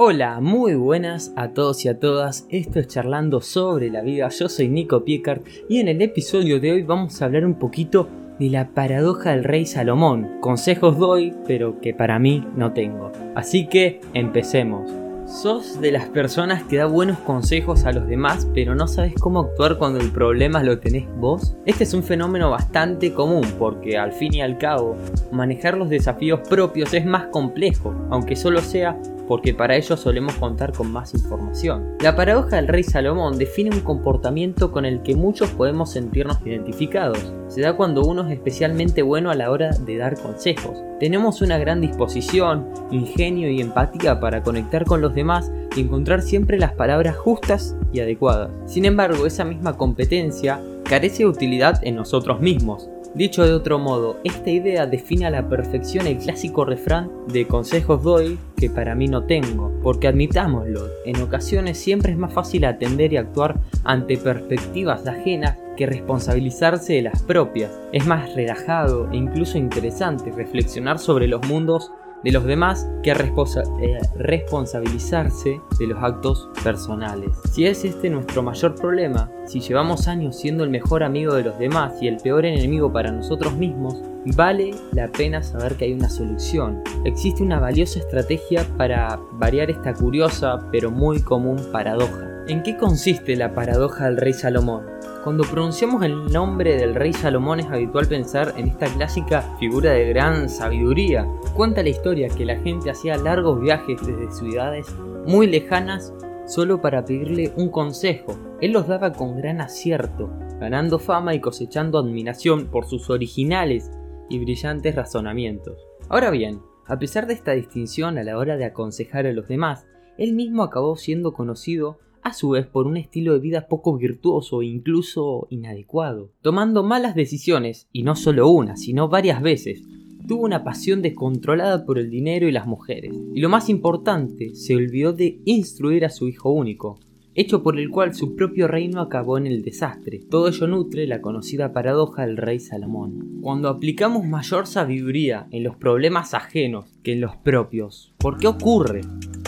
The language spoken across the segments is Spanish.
Hola, muy buenas a todos y a todas. Esto es Charlando sobre la vida. Yo soy Nico Piecart y en el episodio de hoy vamos a hablar un poquito de la paradoja del rey Salomón. Consejos doy, pero que para mí no tengo. Así que empecemos. ¿Sos de las personas que da buenos consejos a los demás, pero no sabes cómo actuar cuando el problema lo tenés vos? Este es un fenómeno bastante común, porque al fin y al cabo, manejar los desafíos propios es más complejo, aunque solo sea porque para ello solemos contar con más información. La paradoja del rey Salomón define un comportamiento con el que muchos podemos sentirnos identificados. Se da cuando uno es especialmente bueno a la hora de dar consejos. Tenemos una gran disposición, ingenio y empatía para conectar con los demás y encontrar siempre las palabras justas y adecuadas. Sin embargo, esa misma competencia carece de utilidad en nosotros mismos. Dicho de otro modo, esta idea define a la perfección el clásico refrán de consejos doy que para mí no tengo, porque admitámoslo, en ocasiones siempre es más fácil atender y actuar ante perspectivas ajenas que responsabilizarse de las propias. Es más relajado e incluso interesante reflexionar sobre los mundos de los demás que eh, responsabilizarse de los actos personales. Si es este nuestro mayor problema, si llevamos años siendo el mejor amigo de los demás y el peor enemigo para nosotros mismos, vale la pena saber que hay una solución. Existe una valiosa estrategia para variar esta curiosa pero muy común paradoja. ¿En qué consiste la paradoja del rey Salomón? Cuando pronunciamos el nombre del rey Salomón es habitual pensar en esta clásica figura de gran sabiduría. Cuenta la historia que la gente hacía largos viajes desde ciudades muy lejanas solo para pedirle un consejo. Él los daba con gran acierto, ganando fama y cosechando admiración por sus originales y brillantes razonamientos. Ahora bien, a pesar de esta distinción a la hora de aconsejar a los demás, él mismo acabó siendo conocido a su vez por un estilo de vida poco virtuoso e incluso inadecuado, tomando malas decisiones, y no solo una, sino varias veces. Tuvo una pasión descontrolada por el dinero y las mujeres, y lo más importante, se olvidó de instruir a su hijo único, hecho por el cual su propio reino acabó en el desastre. Todo ello nutre la conocida paradoja del rey Salomón. Cuando aplicamos mayor sabiduría en los problemas ajenos que en los propios, ¿por qué ocurre?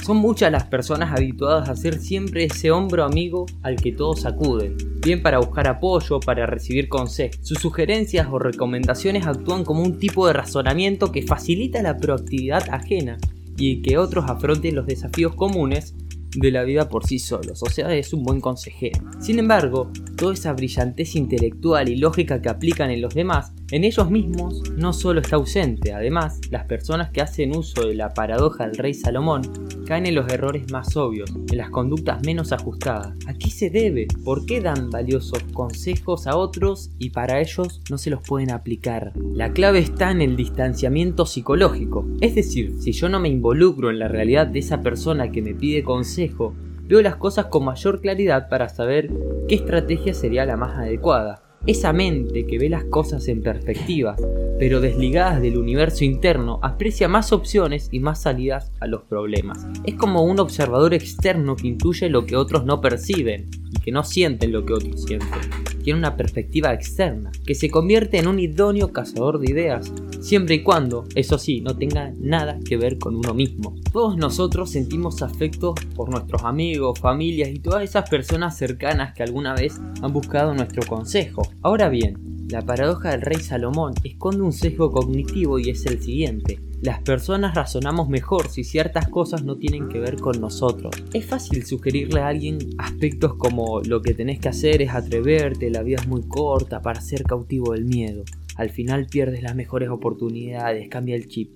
Son muchas las personas habituadas a ser siempre ese hombro amigo al que todos acuden, bien para buscar apoyo, para recibir consejos. Sus sugerencias o recomendaciones actúan como un tipo de razonamiento que facilita la proactividad ajena y que otros afronten los desafíos comunes de la vida por sí solos, o sea, es un buen consejero. Sin embargo, toda esa brillantez intelectual y lógica que aplican en los demás, en ellos mismos no solo está ausente, además, las personas que hacen uso de la paradoja del rey Salomón caen en los errores más obvios, en las conductas menos ajustadas. ¿A qué se debe? ¿Por qué dan valiosos consejos a otros y para ellos no se los pueden aplicar? La clave está en el distanciamiento psicológico, es decir, si yo no me involucro en la realidad de esa persona que me pide consejo, veo las cosas con mayor claridad para saber qué estrategia sería la más adecuada. Esa mente que ve las cosas en perspectiva, pero desligadas del universo interno, aprecia más opciones y más salidas a los problemas. Es como un observador externo que intuye lo que otros no perciben y que no sienten lo que otros sienten tiene una perspectiva externa, que se convierte en un idóneo cazador de ideas, siempre y cuando, eso sí, no tenga nada que ver con uno mismo. Todos nosotros sentimos afecto por nuestros amigos, familias y todas esas personas cercanas que alguna vez han buscado nuestro consejo. Ahora bien, la paradoja del rey Salomón esconde un sesgo cognitivo y es el siguiente. Las personas razonamos mejor si ciertas cosas no tienen que ver con nosotros. Es fácil sugerirle a alguien aspectos como lo que tenés que hacer es atreverte, la vida es muy corta para ser cautivo del miedo. Al final pierdes las mejores oportunidades, cambia el chip.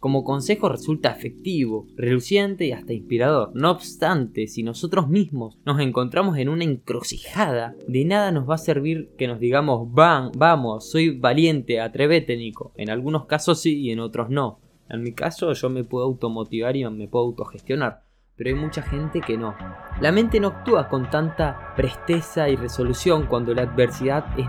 Como consejo resulta efectivo, reluciente y hasta inspirador. No obstante, si nosotros mismos nos encontramos en una encrucijada, de nada nos va a servir que nos digamos, van, vamos, soy valiente, atrévete Nico. En algunos casos sí y en otros no. En mi caso yo me puedo automotivar y me puedo autogestionar, pero hay mucha gente que no. La mente no actúa con tanta presteza y resolución cuando la adversidad es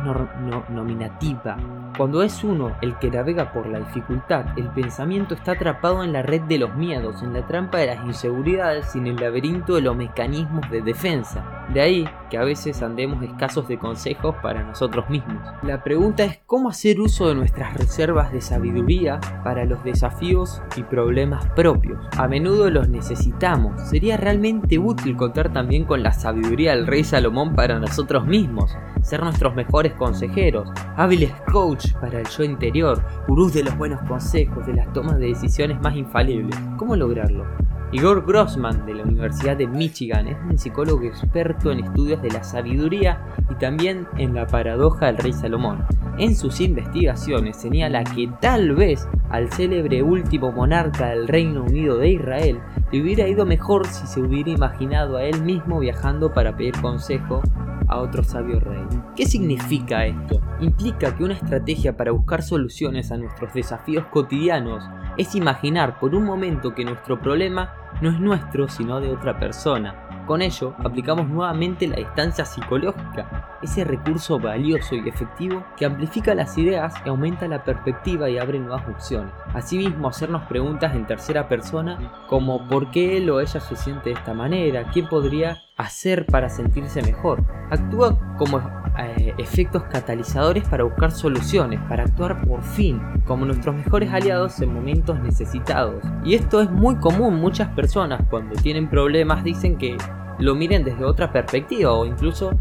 nominativa. Cuando es uno el que navega por la dificultad, el pensamiento está atrapado en la red de los miedos, en la trampa de las inseguridades y en el laberinto de los mecanismos de defensa. De ahí a veces andemos escasos de consejos para nosotros mismos. La pregunta es cómo hacer uso de nuestras reservas de sabiduría para los desafíos y problemas propios. A menudo los necesitamos. Sería realmente útil contar también con la sabiduría del rey Salomón para nosotros mismos, ser nuestros mejores consejeros, hábiles coach para el yo interior, gurús de los buenos consejos, de las tomas de decisiones más infalibles. ¿Cómo lograrlo? Igor Grossman de la Universidad de Michigan es un psicólogo experto en estudios de la sabiduría y también en la paradoja del rey Salomón. En sus investigaciones señala que tal vez al célebre último monarca del Reino Unido de Israel le hubiera ido mejor si se hubiera imaginado a él mismo viajando para pedir consejo a otro sabio rey. ¿Qué significa esto? Implica que una estrategia para buscar soluciones a nuestros desafíos cotidianos es imaginar por un momento que nuestro problema no es nuestro sino de otra persona. Con ello, aplicamos nuevamente la distancia psicológica, ese recurso valioso y efectivo que amplifica las ideas y aumenta la perspectiva y abre nuevas opciones. Asimismo, hacernos preguntas en tercera persona como ¿por qué él o ella se siente de esta manera? ¿Quién podría hacer para sentirse mejor? Actúa como eh, efectos catalizadores para buscar soluciones, para actuar por fin como nuestros mejores aliados en momentos necesitados. Y esto es muy común, muchas personas cuando tienen problemas dicen que lo miren desde otra perspectiva o incluso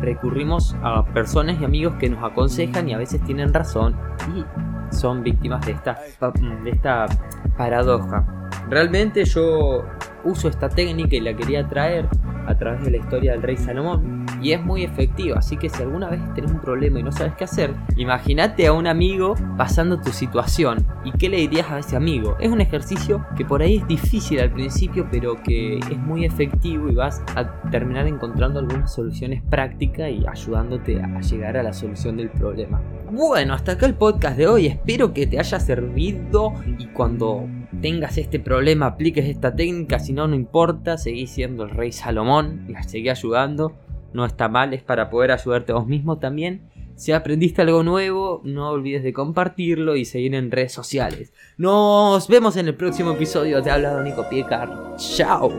recurrimos a personas y amigos que nos aconsejan y a veces tienen razón y son víctimas de esta, de esta paradoja. Realmente yo uso esta técnica y la quería traer a través de la historia del rey Salomón y es muy efectiva, así que si alguna vez tenés un problema y no sabes qué hacer, imagínate a un amigo pasando tu situación y qué le dirías a ese amigo. Es un ejercicio que por ahí es difícil al principio, pero que es muy efectivo y vas a terminar encontrando algunas soluciones prácticas y ayudándote a llegar a la solución del problema. Bueno, hasta acá el podcast de hoy, espero que te haya servido y cuando tengas este problema apliques esta técnica, si no, no importa, seguí siendo el rey Salomón y seguí ayudando, no está mal, es para poder ayudarte a vos mismo también. Si aprendiste algo nuevo, no olvides de compartirlo y seguir en redes sociales. Nos vemos en el próximo episodio. Te ha hablado Nico Piecar. Chao.